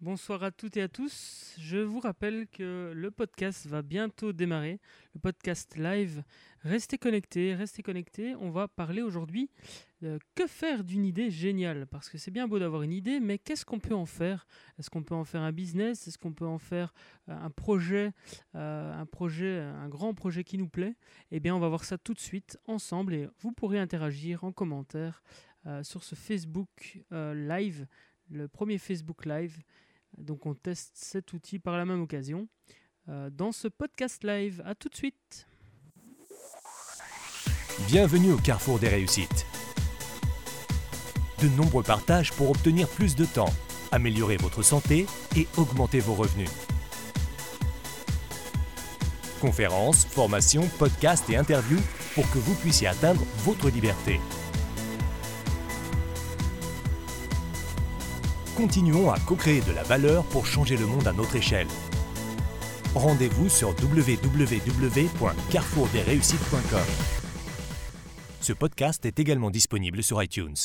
Bonsoir à toutes et à tous. Je vous rappelle que le podcast va bientôt démarrer, le podcast live. Restez connectés, restez connectés. On va parler aujourd'hui de que faire d'une idée géniale. Parce que c'est bien beau d'avoir une idée, mais qu'est-ce qu'on peut en faire? Est-ce qu'on peut en faire un business? Est-ce qu'on peut en faire euh, un projet, euh, un projet, un grand projet qui nous plaît? Eh bien, on va voir ça tout de suite ensemble et vous pourrez interagir en commentaire euh, sur ce Facebook live, le premier Facebook live. Donc on teste cet outil par la même occasion euh, dans ce podcast live. A tout de suite. Bienvenue au carrefour des réussites. De nombreux partages pour obtenir plus de temps, améliorer votre santé et augmenter vos revenus. Conférences, formations, podcasts et interviews pour que vous puissiez atteindre votre liberté. Continuons à co-créer de la valeur pour changer le monde à notre échelle. Rendez-vous sur www.carrefourdesréussites.com. Ce podcast est également disponible sur iTunes.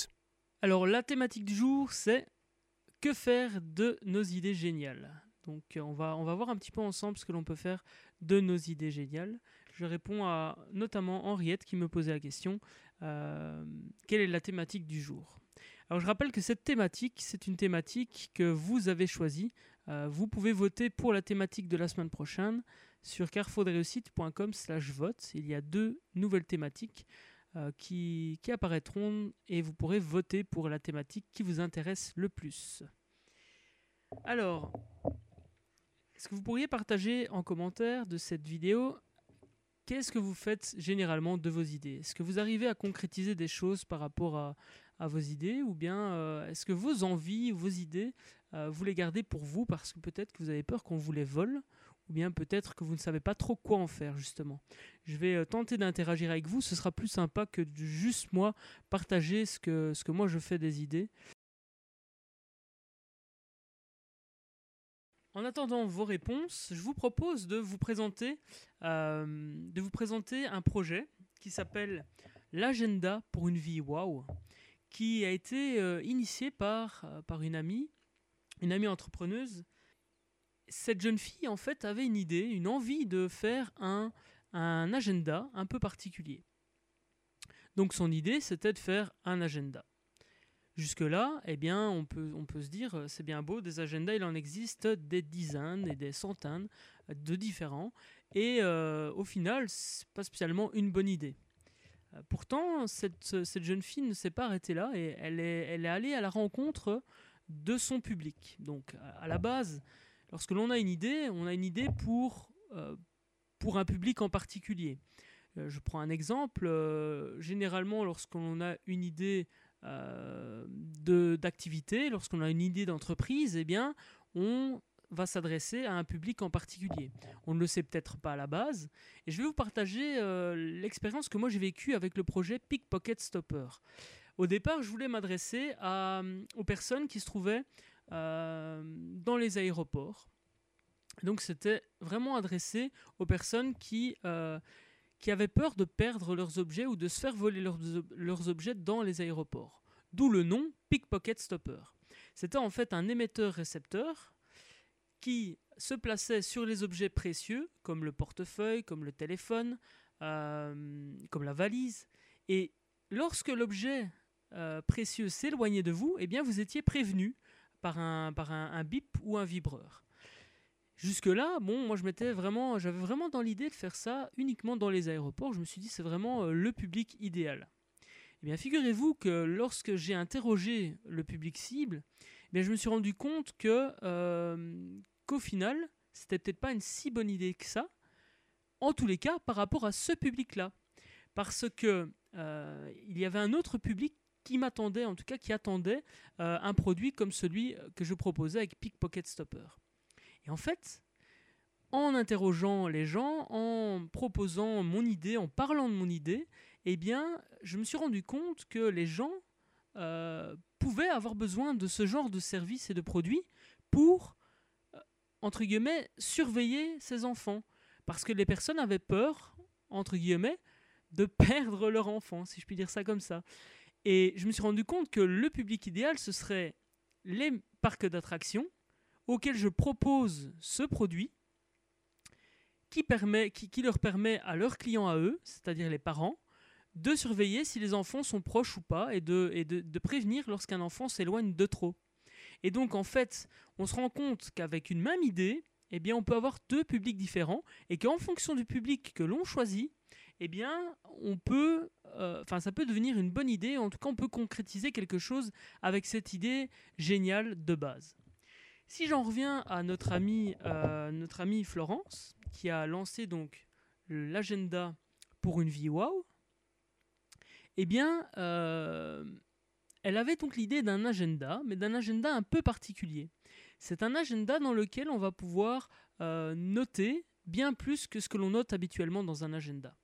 Alors la thématique du jour, c'est que faire de nos idées géniales. Donc euh, on va, voir un petit peu ensemble ce que l'on peut faire de nos idées géniales. Je réponds à notamment Henriette qui me posait la question, euh, quelle est la thématique du jour? Alors je rappelle que cette thématique, c'est une thématique que vous avez choisie. Euh, vous pouvez voter pour la thématique de la semaine prochaine sur carrefourdesreussites.com slash vote. Il y a deux nouvelles thématiques euh, qui, qui apparaîtront et vous pourrez voter pour la thématique qui vous intéresse le plus. Alors, est-ce que vous pourriez partager en commentaire de cette vidéo Qu'est-ce que vous faites généralement de vos idées? Est-ce que vous arrivez à concrétiser des choses par rapport à, à vos idées ou bien euh, est-ce que vos envies vos idées, euh, vous les gardez pour vous parce que peut-être que vous avez peur qu'on vous les vole ou bien peut-être que vous ne savez pas trop quoi en faire justement. Je vais euh, tenter d'interagir avec vous, ce sera plus sympa que de juste moi partager ce que, ce que moi je fais des idées. En attendant vos réponses, je vous propose de vous présenter, de vous présenter un projet qui s'appelle l'agenda pour une vie waouh qui a été euh, initié par, euh, par une amie, une amie entrepreneuse. Cette jeune fille, en fait, avait une idée, une envie de faire un, un agenda un peu particulier. Donc son idée, c'était de faire un agenda. Jusque-là, eh bien, on peut, on peut se dire, euh, c'est bien beau, des agendas, il en existe des dizaines et des centaines de différents. Et au final, c'est pas spécialement une bonne idée. Euh, pourtant, cette, jeune fille ne s'est pas arrêtée là et elle est, allée à la rencontre de son public. Donc, à la base, lorsque l'on a une idée, on a une idée pour, euh, pour un public en particulier. Euh, je prends un exemple. généralement, lorsqu'on a une idée d'activité, lorsqu'on a une idée d'entreprise, eh bien, on va s'adresser à un public en particulier. On ne le sait peut-être pas à la base. Et je vais vous partager euh, l'expérience que moi j'ai vécue avec le projet Pickpocket Stopper. Au départ, je voulais m'adresser euh, aux personnes qui se trouvaient euh, dans les aéroports. Donc c'était vraiment adressé aux personnes qui, qui avaient peur de perdre leurs objets ou de se faire voler leurs, leurs objets dans les aéroports. D'où le nom Pickpocket Stopper. C'était en fait un émetteur-récepteur qui se plaçait sur les objets précieux, comme le portefeuille, comme le téléphone, euh, comme la valise. Et lorsque l'objet euh, précieux s'éloignait de vous, eh bien vous étiez prévenu par un, bip ou un vibreur. Jusque-là, bon, moi je m'étais vraiment, j'avais vraiment dans l'idée de faire ça uniquement dans les aéroports. Je me suis dit c'est vraiment euh, le public idéal. Eh bien, figurez-vous que lorsque j'ai interrogé le public cible, eh je me suis rendu compte que, qu'au final, c'était peut-être pas une si bonne idée que ça, en tous les cas par rapport à ce public-là. Parce que euh, il y avait un autre public qui m'attendait, en tout cas qui attendait euh, un produit comme celui que je proposais avec Pickpocket Stopper. Et en fait, en interrogeant les gens, en proposant mon idée, en parlant de mon idée, eh bien, je me suis rendu compte que les gens euh, pouvaient avoir besoin de ce genre de services et de produits pour entre guillemets, surveiller ses enfants. Parce que les personnes avaient peur, entre guillemets, de perdre leur enfant, si je puis dire ça comme ça. Et je me suis rendu compte que le public idéal, ce serait les parcs d'attractions, auquel je propose ce produit qui, leur permet à leurs clients à eux, c'est-à-dire les parents, de surveiller si les enfants sont proches ou pas et de, et de, prévenir lorsqu'un enfant s'éloigne de trop. Et donc en fait, on se rend compte qu'avec une même idée, eh bien, on peut avoir deux publics différents et qu'en fonction du public que l'on choisit, eh bien, on peut, euh, ça peut devenir une bonne idée. En tout cas, on peut concrétiser quelque chose avec cette idée géniale de base. Si j'en reviens à notre amie, euh, notre amie Florence, qui a lancé donc l'agenda pour une vie wow, eh bien, euh, elle avait donc l'idée d'un agenda, mais d'un agenda un peu particulier. C'est un agenda dans lequel on va pouvoir euh, noter bien plus que ce que l'on note habituellement dans un agenda.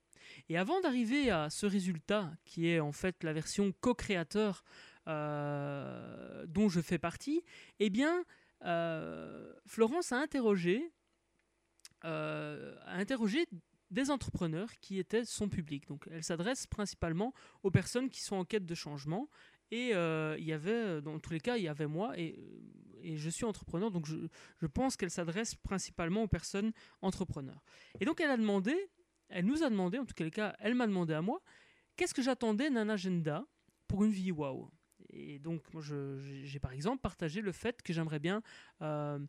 Et avant d'arriver à ce résultat, qui est en fait la version co-créateur euh, dont je fais partie, eh bien, Florence a interrogé euh, a interrogé des entrepreneurs qui étaient son public. Donc elle s'adresse principalement aux personnes qui sont en quête de changement. Et euh, il y avait, dans tous les cas, il y avait moi et, et je suis entrepreneur, donc je, pense qu'elle s'adresse principalement aux personnes entrepreneurs. Et donc elle a demandé, elle nous a demandé, en tout cas, elle m'a demandé à moi, qu'est-ce que j'attendais d'un agenda pour une vie wow. Et donc j'ai par exemple partagé le fait que j'aimerais bien euh,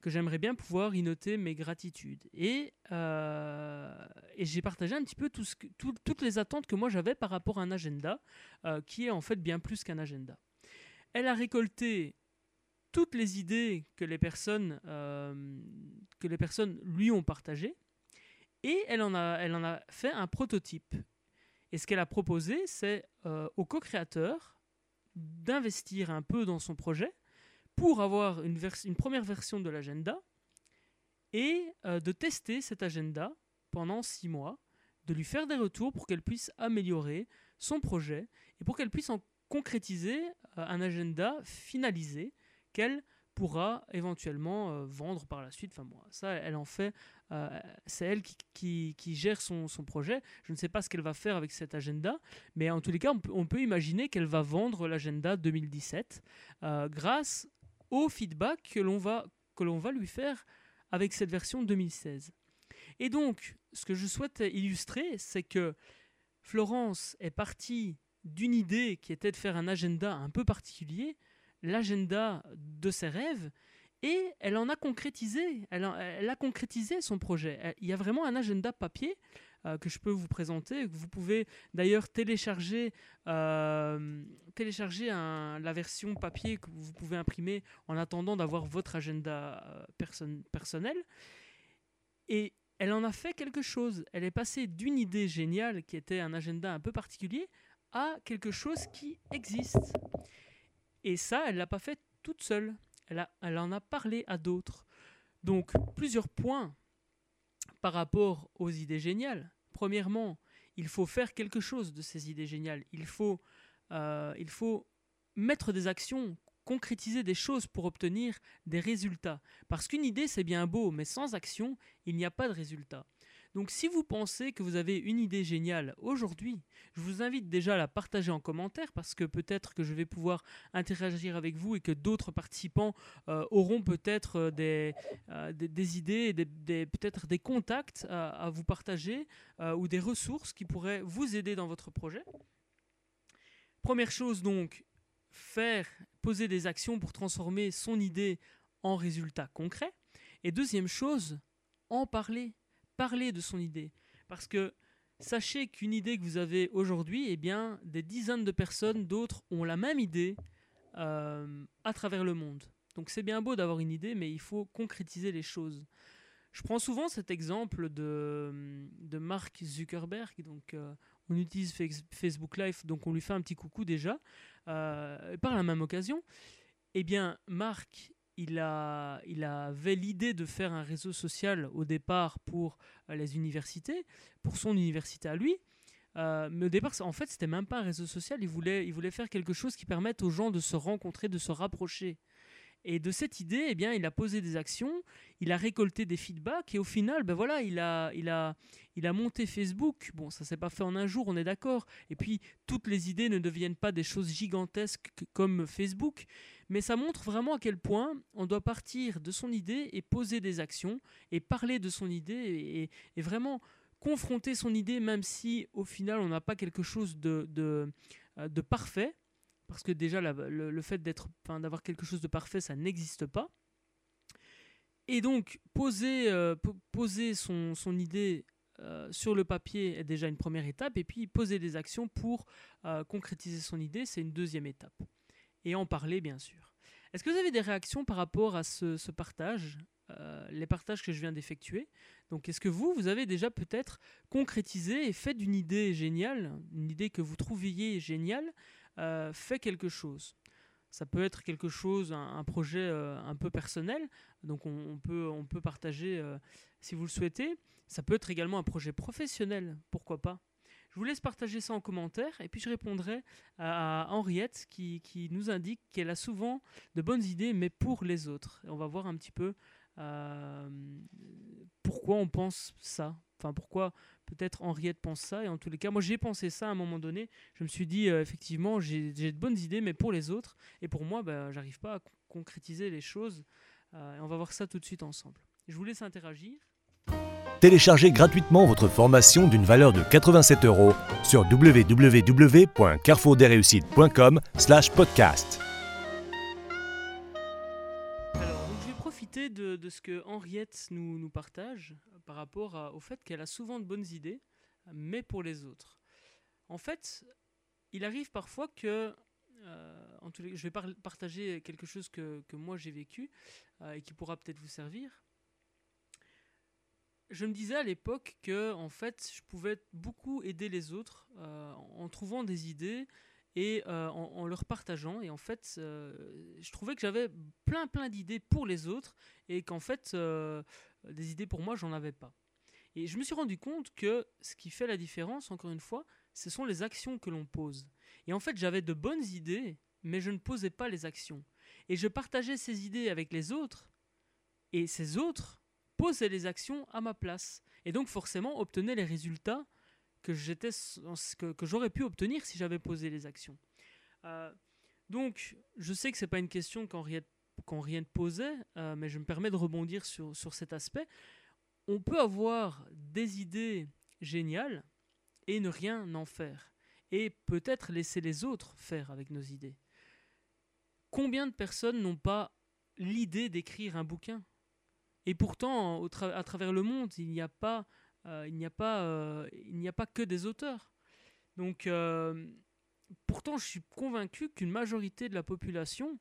que j'aimerais bien pouvoir y noter mes gratitudes. Et, euh, j'ai partagé un petit peu toutes les attentes que moi j'avais par rapport à un agenda, euh, qui est en fait bien plus qu'un agenda. Elle a récolté toutes les idées que les personnes, euh, que les personnes lui ont partagées, et elle en a, elle en a fait un prototype. Et ce qu'elle a proposé, c'est au co-créateur d'investir un peu dans son projet pour avoir une, première version de l'agenda et euh, de tester cet agenda pendant six mois, de lui faire des retours pour qu'elle puisse améliorer son projet et pour qu'elle puisse en concrétiser euh, un agenda finalisé qu'elle pourra éventuellement euh, vendre par la suite. Enfin, moi, ça, elle en fait. c'est elle qui, gère son, son, projet. Je ne sais pas ce qu'elle va faire avec cet agenda, mais en tous les cas, on peut, on peut imaginer qu'elle va vendre l'agenda 2017 grâce au feedback que l'on va, lui faire avec cette version 2016. Et donc, ce que je souhaite illustrer, c'est que Florence est partie d'une idée qui était de faire un agenda un peu particulier, l'agenda de ses rêves, et elle en a concrétisé, elle a, concrétisé son projet. Il y a vraiment un agenda papier euh, que je peux vous présenter. Vous pouvez d'ailleurs télécharger, euh, télécharger la version papier que vous pouvez imprimer en attendant d'avoir votre agenda euh, personnel. Et elle en a fait quelque chose. Elle est passée d'une idée géniale qui était un agenda un peu particulier à quelque chose qui existe. Et ça, elle l'a pas fait toute seule. Elle, en a parlé à d'autres. Donc, plusieurs points par rapport aux idées géniales. Premièrement, il faut faire quelque chose de ces idées géniales. Il faut, euh, il faut mettre des actions, concrétiser des choses pour obtenir des résultats. Parce qu'une idée, c'est bien beau, mais sans action, il n'y a pas de résultat. Donc si vous pensez que vous avez une idée géniale aujourd'hui, je vous invite déjà à la partager en commentaire parce que peut-être que je vais pouvoir interagir avec vous et que d'autres participants euh, auront peut-être euh, euh, des, idées, peut-être des contacts à vous partager ou des ressources qui pourraient vous aider dans votre projet. Première chose donc, faire, poser des actions pour transformer son idée en résultat concret. Et deuxième chose, en parler parler de son idée. Parce que sachez qu'une idée que vous avez aujourd'hui, eh bien, des dizaines de personnes, d'autres, ont la même idée euh, à travers le monde. Donc c'est bien beau d'avoir une idée, mais il faut concrétiser les choses. Je prends souvent cet exemple de, de Mark Zuckerberg. Donc, euh, on utilise Facebook Live, donc on lui fait un petit coucou déjà. Euh, par la même occasion, eh bien, Mark, il, avait l'idée de faire un réseau social au départ pour euh, les universités, pour son université à lui. Euh, mais au départ, en fait, c'était même pas un réseau social. Il voulait, faire quelque chose qui permette aux gens de se rencontrer, de se rapprocher. Et de cette idée, eh bien, il a posé des actions, il a récolté des feedbacks et au final, ben voilà, il a, il a, il a monté Facebook. Bon, ça s'est pas fait en un jour, on est d'accord. Et puis, toutes les idées ne deviennent pas des choses gigantesques comme Facebook, mais ça montre vraiment à quel point on doit partir de son idée et poser des actions et parler de son idée et, vraiment confronter son idée même si au final on n'a pas quelque chose de, euh, parfait. Parce que déjà le, fait d'avoir quelque chose de parfait ça n'existe pas. Et donc poser, euh, son, idée euh, sur le papier est déjà une première étape, et puis poser des actions pour concrétiser son idée, c'est une deuxième étape. Et en parler, bien sûr. Est-ce que vous avez des réactions par rapport à ce, partage, euh, les partages que je viens d'effectuer? Donc, est-ce que vous, vous avez déjà peut-être concrétisé et fait d'une idée géniale, une idée que vous trouviez géniale, fait quelque chose? Ça peut être quelque chose, un, projet un peu personnel, donc on, peut, on peut partager si vous le souhaitez. Ça peut être également un projet professionnel, pourquoi pas? Je vous laisse partager ça en commentaire et puis je répondrai à Henriette qui, nous indique qu'elle a souvent de bonnes idées mais pour les autres. on va voir un petit peu euh, pourquoi on pense ça. Enfin, pourquoi peut-être Henriette pense ça. Et en tous les cas, moi j'ai pensé ça à un moment donné. Je me suis dit, euh, effectivement, j'ai de bonnes idées, mais pour les autres. Et pour moi, ben, j'arrive pas à concrétiser les choses. Euh, et on va voir ça tout de suite ensemble. Je vous laisse interagir. Téléchargez gratuitement votre formation d'une valeur de 87 euros sur www.carrefourdesreussites.com/podcast. Alors, je vais profiter de, ce que Henriette nous, partage par rapport au fait qu'elle a souvent de bonnes idées, mais pour les autres. En fait, il arrive parfois que euh, je vais partager quelque chose que, que moi j'ai vécu euh, et qui pourra peut-être vous servir je me disais à l'époque que en fait, je pouvais beaucoup aider les autres euh, en trouvant des idées et euh, en, leur partageant. Et en fait, euh, je trouvais que j'avais plein plein d'idées pour les autres et qu'en fait, des idées pour moi, j'en avais pas. Et je me suis rendu compte que ce qui fait la différence, encore une fois, ce sont les actions que l'on pose. Et en fait, j'avais de bonnes idées, mais je ne posais pas les actions. Et je partageais ces idées avec les autres, et ces autres posait les actions à ma place. Et donc forcément obtenait les résultats que, que, que j'aurais pu obtenir si j'avais posé les actions. Euh, donc je sais que ce n'est pas une question qu'Henriette, qu'Henriette posait, euh, mais je me permets de rebondir sur, sur cet aspect. On peut avoir des idées géniales et ne rien en faire. Et peut-être laisser les autres faire avec nos idées. Combien de personnes n'ont pas l'idée d'écrire un bouquin? Et pourtant, à travers le monde, il n'y a pas, euh, il n'y a pas, euh, il n'y a pas que des auteurs. Donc, euh, pourtant, je suis convaincu qu'une majorité de la population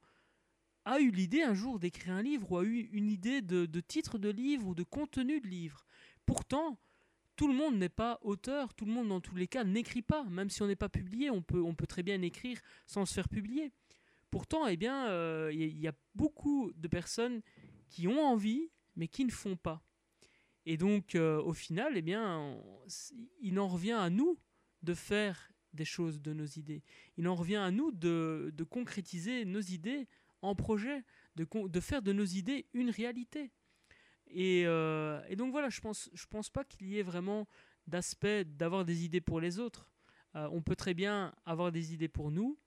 a eu l'idée un jour d'écrire un livre ou a eu une idée de, de titre de livre ou de contenu de livre. Pourtant, tout le monde n'est pas auteur, tout le monde dans tous les cas n'écrit pas, même si on n'est pas publié, on peut, on peut très bien écrire sans se faire publier. Pourtant, eh bien, il y, a beaucoup de personnes qui ont envie, mais qui ne font pas. Et donc, euh, au final, eh bien, il en revient à nous de faire des choses de nos idées. Il en revient à nous de, concrétiser nos idées en projet, de, de, faire de nos idées une réalité. Et, euh, et donc voilà, je pense, je pense pas qu'il y ait vraiment d'aspect d'avoir des idées pour les autres. Euh, on peut très bien avoir des idées pour nous,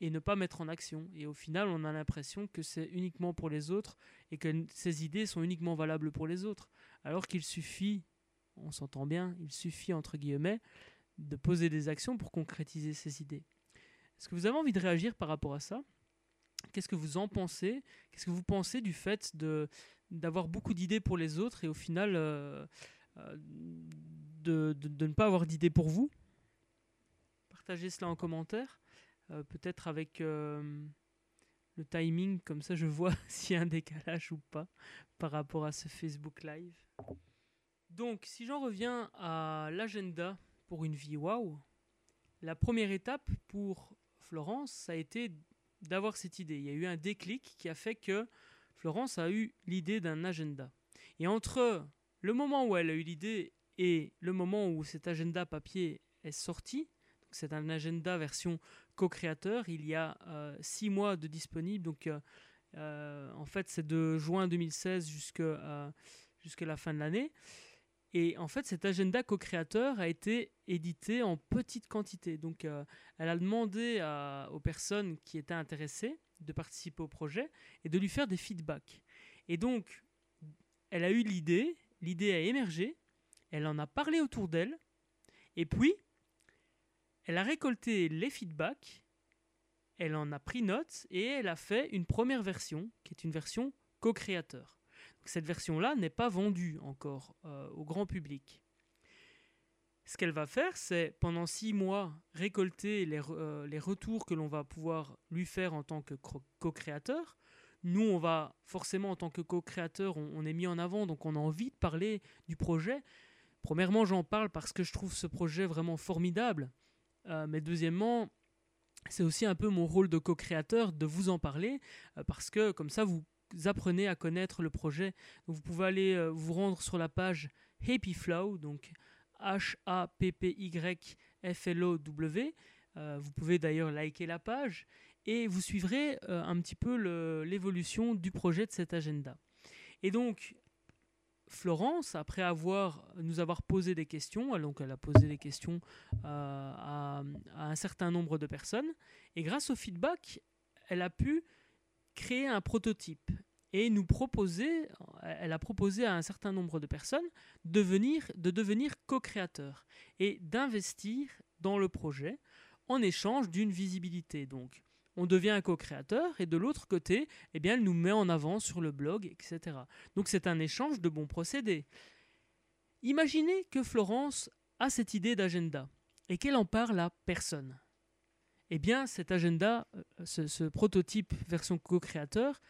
et ne pas mettre en action. Et au final, on a l'impression que c'est uniquement pour les autres et que ces idées sont uniquement valables pour les autres. Alors qu'il suffit, on s'entend bien, il suffit, entre guillemets, de poser des actions pour concrétiser ces idées. Est-ce que vous avez envie de réagir par rapport à ça? Qu'est-ce que vous en pensez? Qu'est-ce que vous pensez du fait d'avoir beaucoup d'idées pour les autres et au final euh, euh, de, de ne pas avoir d'idées pour vous? Partagez cela en commentaire. Euh, peut-être avec euh, le timing, comme ça je vois s'il y a un décalage ou pas par rapport à ce Facebook Live. Donc, si j'en reviens à l'agenda pour une vie waouh, la première étape pour Florence, ça a été d'avoir cette idée. Il y a eu un déclic qui a fait que Florence a eu l'idée d'un agenda. Et entre le moment où elle a eu l'idée et le moment où cet agenda papier est sorti, c'est un agenda version co-créateur. Il y a euh, six mois de disponible. Donc, euh, euh, en fait, c'est de juin 2016 jusqu'à la fin de l'année. Et en fait, cet agenda co-créateur a été édité en petite quantité. Donc, elle a demandé aux personnes qui étaient intéressées de participer au projet et de lui faire des feedbacks. Et donc, elle a eu l'idée, l'idée a émergé, elle en a parlé autour d'elle, et puis, elle a récolté les feedbacks, elle en a pris note, et elle a fait une première version, qui est une version co-créateur. Cette version-là n'est pas vendue encore euh, au grand public. Ce qu'elle va faire, c'est pendant six mois récolter les, euh, les retours que l'on va pouvoir lui faire en tant que co-créateur, nous, on va forcément, en tant que co-créateur, on, est mis en avant, donc on a envie de parler du projet. Premièrement, j'en parle parce que je trouve ce projet vraiment formidable. Euh, mais deuxièmement, c'est aussi un peu mon rôle de co-créateur de vous en parler, euh, parce que comme ça, vous apprenez à connaître le projet. vous pouvez aller euh, vous rendre sur la page Happy Flow, donc H-A-P-P-Y-F-L-O-W. vous pouvez d'ailleurs liker la page et vous suivrez un petit peu l'évolution du projet de cet agenda. Et donc, Florence, après nous avoir posé des questions, donc elle a posé des questions euh, à, un certain nombre de personnes, et grâce au feedback, elle a pu créer un prototype et nous proposer, elle a proposé à un certain nombre de personnes de, venir, de devenir co-créateurs et d'investir dans le projet en échange d'une visibilité. Donc, on devient un co-créateur, et de l'autre côté, eh bien, elle nous met en avant sur le blog, etc. Donc c'est un échange de bons procédés. Imaginez que Florence a cette idée d'agenda et qu'elle en parle à personne. Eh bien, cet agenda, euh, ce, prototype version co-créateur,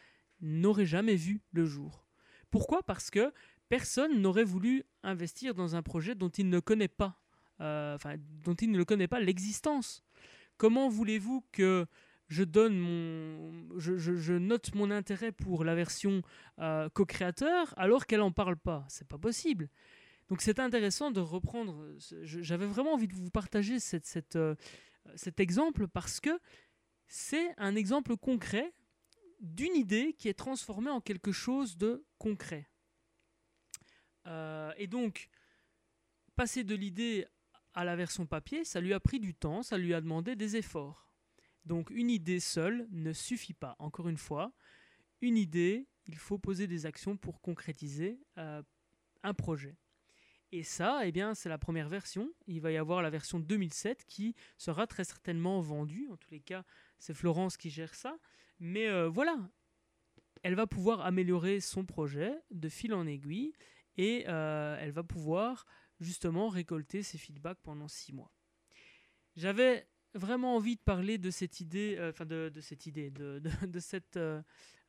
n'aurait jamais vu le jour. Pourquoi? Parce que personne n'aurait voulu investir dans un projet dont il ne connaît pas, euh, enfin, dont il ne connaît pas l'existence. Comment voulez-vous que je donne mon, je, note mon intérêt pour la version euh, co-créateur alors qu'elle en parle pas. C'est pas possible. Donc c'est intéressant de reprendre. J'avais vraiment envie de vous partager euh, cet exemple parce que c'est un exemple concret d'une idée qui est transformée en quelque chose de concret. Euh, et donc, passer de l'idée à la version papier, ça lui a pris du temps, ça lui a demandé des efforts. Donc une idée seule ne suffit pas. Encore une fois, une idée, il faut poser des actions pour concrétiser euh, un projet. Et ça, eh bien, c'est la première version. Il va y avoir la version 2007 qui sera très certainement vendue. En tous les cas, c'est Florence qui gère ça. Mais euh, voilà, elle va pouvoir améliorer son projet de fil en aiguille et euh, elle va pouvoir justement récolter ses feedbacks pendant six mois. J'avais vraiment envie de parler de cette idée, euh, enfin de, cette idée, de, cette euh,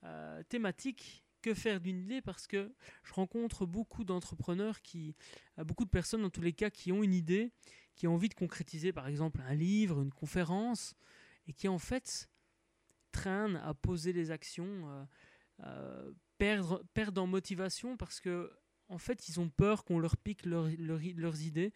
euh, thématique. Que faire d'une idée? Parce que je rencontre beaucoup d'entrepreneurs qui, beaucoup de personnes dans tous les cas, qui ont une idée, qui ont envie de concrétiser, par exemple, un livre, une conférence, et qui en fait traînent à poser les actions, perdre, perdre en motivation parce que en fait, ils ont peur qu'on leur pique leurs idées.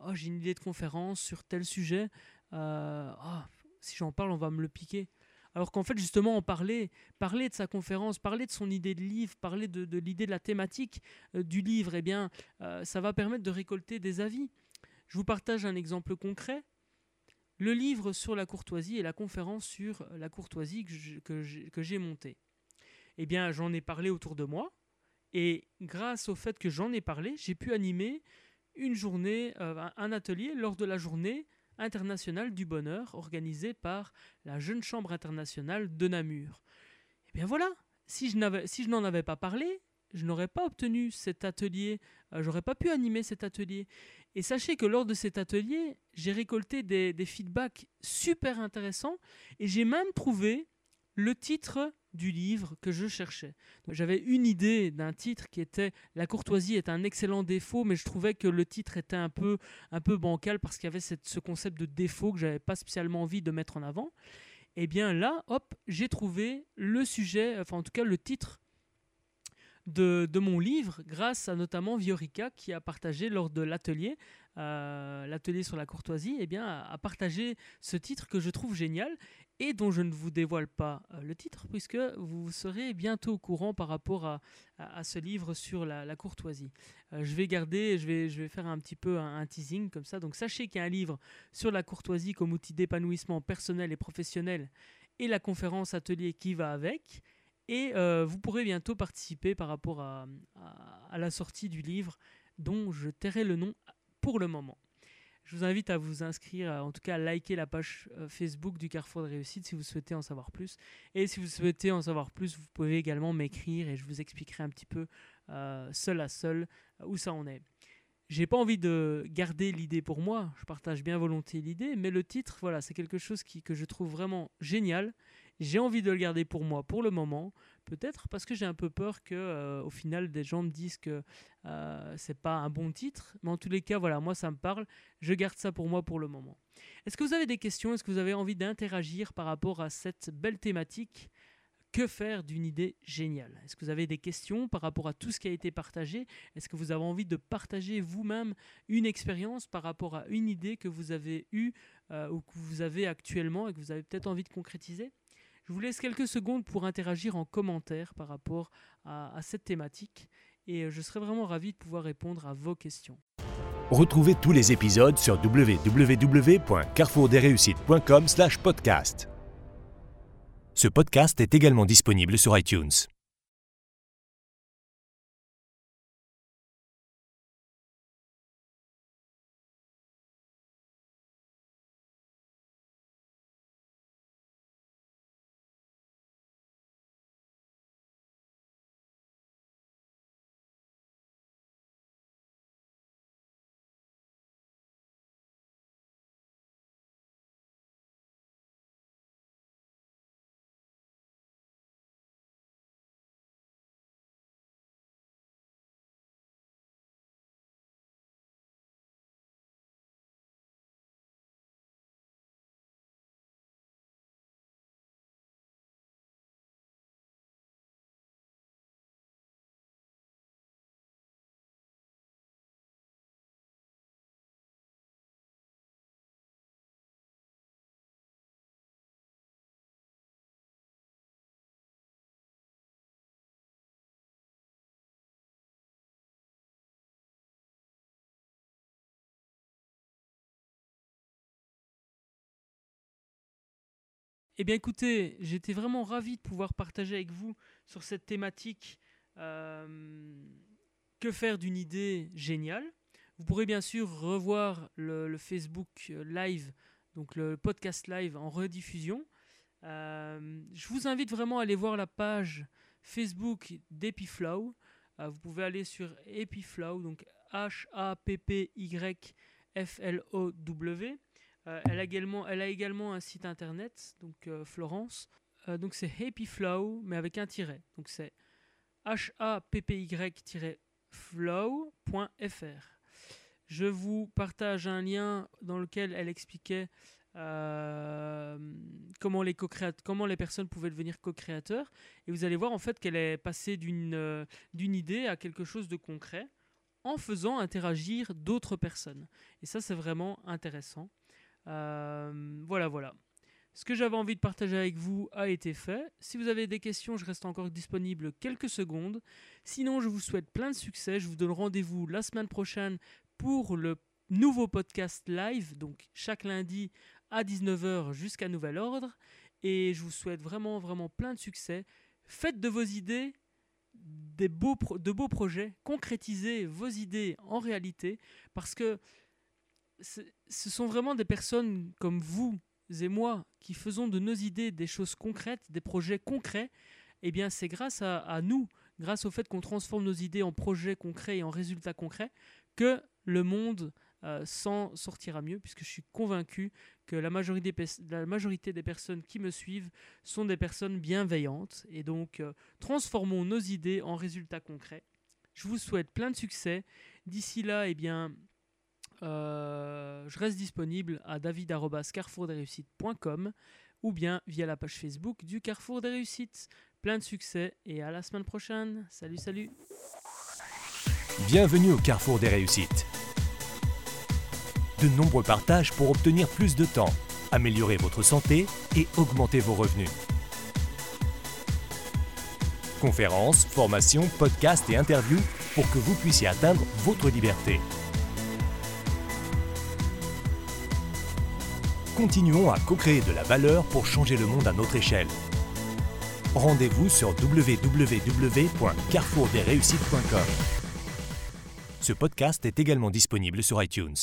oh, j'ai une idée de conférence sur tel sujet. Euh, ah, si j'en parle, on va me le piquer. Alors qu'en fait, justement, en parler, parler de sa conférence, parler de son idée de livre, parler de, l'idée de la thématique euh, du livre, eh bien, euh, ça va permettre de récolter des avis. Je vous partage un exemple concret. Le livre sur la courtoisie et la conférence sur la courtoisie que j'ai montée. Eh bien, j'en ai parlé autour de moi. Et grâce au fait que j'en ai parlé, j'ai pu animer une journée, un atelier lors de la journée international du bonheur organisé par la Jeune Chambre internationale de Namur. Et eh bien voilà, si je, n'en avais pas parlé, je n'aurais pas obtenu cet atelier, euh, j'aurais pas pu animer cet atelier. Et sachez que lors de cet atelier, j'ai récolté des feedbacks super intéressants et j'ai même trouvé le titre du livre que je cherchais. J'avais une idée d'un titre qui était La courtoisie est un excellent défaut, mais je trouvais que le titre était un peu, un peu bancal parce qu'il y avait ce concept de défaut que j'avais pas spécialement envie de mettre en avant. Et eh bien là, hop, j'ai trouvé le sujet, enfin en tout cas le titre de, mon livre grâce à notamment Viorica qui a partagé lors de l'atelier, euh, l'atelier sur la courtoisie, eh bien, a partagé ce titre que je trouve génial et dont je ne vous dévoile pas euh, le titre, puisque vous serez bientôt au courant par rapport à, à, ce livre sur la, courtoisie. Euh, je vais garder, je vais, je vais faire un petit peu un, teasing comme ça. Donc sachez qu'il y a un livre sur la courtoisie comme outil d'épanouissement personnel et professionnel, et la conférence atelier qui va avec. Et euh, vous pourrez bientôt participer par rapport à, la sortie du livre dont je tairai le nom pour le moment. Je vous invite à vous inscrire, en tout cas à liker la page euh, Facebook du Carrefour de Réussite si vous souhaitez en savoir plus. Et si vous souhaitez en savoir plus, vous pouvez également m'écrire et je vous expliquerai un petit peu euh, seul à seul où ça en est. J'ai pas envie de garder l'idée pour moi, je partage bien volontiers l'idée, mais le titre, voilà, c'est quelque chose que je trouve vraiment génial. J'ai envie de le garder pour moi pour le moment, peut-être parce que j'ai un peu peur que, euh, au final, des gens me disent que euh, c'est pas un bon titre, mais en tous les cas, voilà, moi ça me parle, je garde ça pour moi pour le moment. Est-ce que vous avez des questions? Est-ce que vous avez envie d'interagir par rapport à cette belle thématique? Que faire d'une idée géniale? Est-ce que vous avez des questions par rapport à tout ce qui a été partagé? Est-ce que vous avez envie de partager vous-même une expérience par rapport à une idée que vous avez eue euh, ou que vous avez actuellement et que vous avez peut-être envie de concrétiser? Je vous laisse quelques secondes pour interagir en commentaire par rapport à, cette thématique et euh, je serai vraiment ravi de pouvoir répondre à vos questions. Retrouvez tous les épisodes sur www.carrefourdesreussites.com/podcast. Ce podcast est également disponible sur iTunes. Eh bien écoutez, j'étais vraiment ravi de pouvoir partager avec vous sur cette thématique euh, que faire d'une idée géniale. Vous pourrez bien sûr revoir le, Facebook Live, donc le podcast live en rediffusion. Euh, je vous invite vraiment à aller voir la page Facebook d'Epiflow. Euh, vous pouvez aller sur Epiflow, donc H-A-P-P-Y-F-L-O-W. Euh, elle, a également, un site internet, donc euh, Florence. Euh, donc c'est Happy Flow, mais avec un tiret. Donc c'est h-a-p-p-y-flow.fr. Je vous partage un lien dans lequel elle expliquait comment, les comment les personnes pouvaient devenir co-créateurs. Et vous allez voir en fait qu'elle est passée d'une idée à quelque chose de concret en faisant interagir d'autres personnes. Et ça, c'est vraiment intéressant. Euh, voilà, voilà. Ce que j'avais envie de partager avec vous a été fait. Si vous avez des questions, je reste encore disponible quelques secondes. Sinon, je vous souhaite plein de succès. Je vous donne rendez-vous la semaine prochaine pour le nouveau podcast live, donc chaque lundi à 19h jusqu'à nouvel ordre. Et je vous souhaite vraiment, vraiment plein de succès. Faites de vos idées des de beaux projets, concrétisez vos idées en réalité, parce que ce sont vraiment des personnes comme vous et moi qui faisons de nos idées des choses concrètes, des projets concrets. Eh bien, c'est grâce à, nous, grâce au fait qu'on transforme nos idées en projets concrets et en résultats concrets, que le monde euh, s'en sortira mieux, puisque je suis convaincu que la majorité, des personnes qui me suivent sont des personnes bienveillantes. Et donc, euh, transformons nos idées en résultats concrets. Je vous souhaite plein de succès. D'ici là, eh bien, euh, je reste disponible à david.carrefourdesréussites.com ou bien via la page Facebook du Carrefour des Réussites. Plein de succès et à la semaine prochaine. Salut, salut. Bienvenue au Carrefour des Réussites. De nombreux partages pour obtenir plus de temps, améliorer votre santé et augmenter vos revenus. Conférences, formations, podcasts et interviews pour que vous puissiez atteindre votre liberté. Continuons à co-créer de la valeur pour changer le monde à notre échelle. Rendez-vous sur www.carrefourdesréussites.com. Ce podcast est également disponible sur iTunes.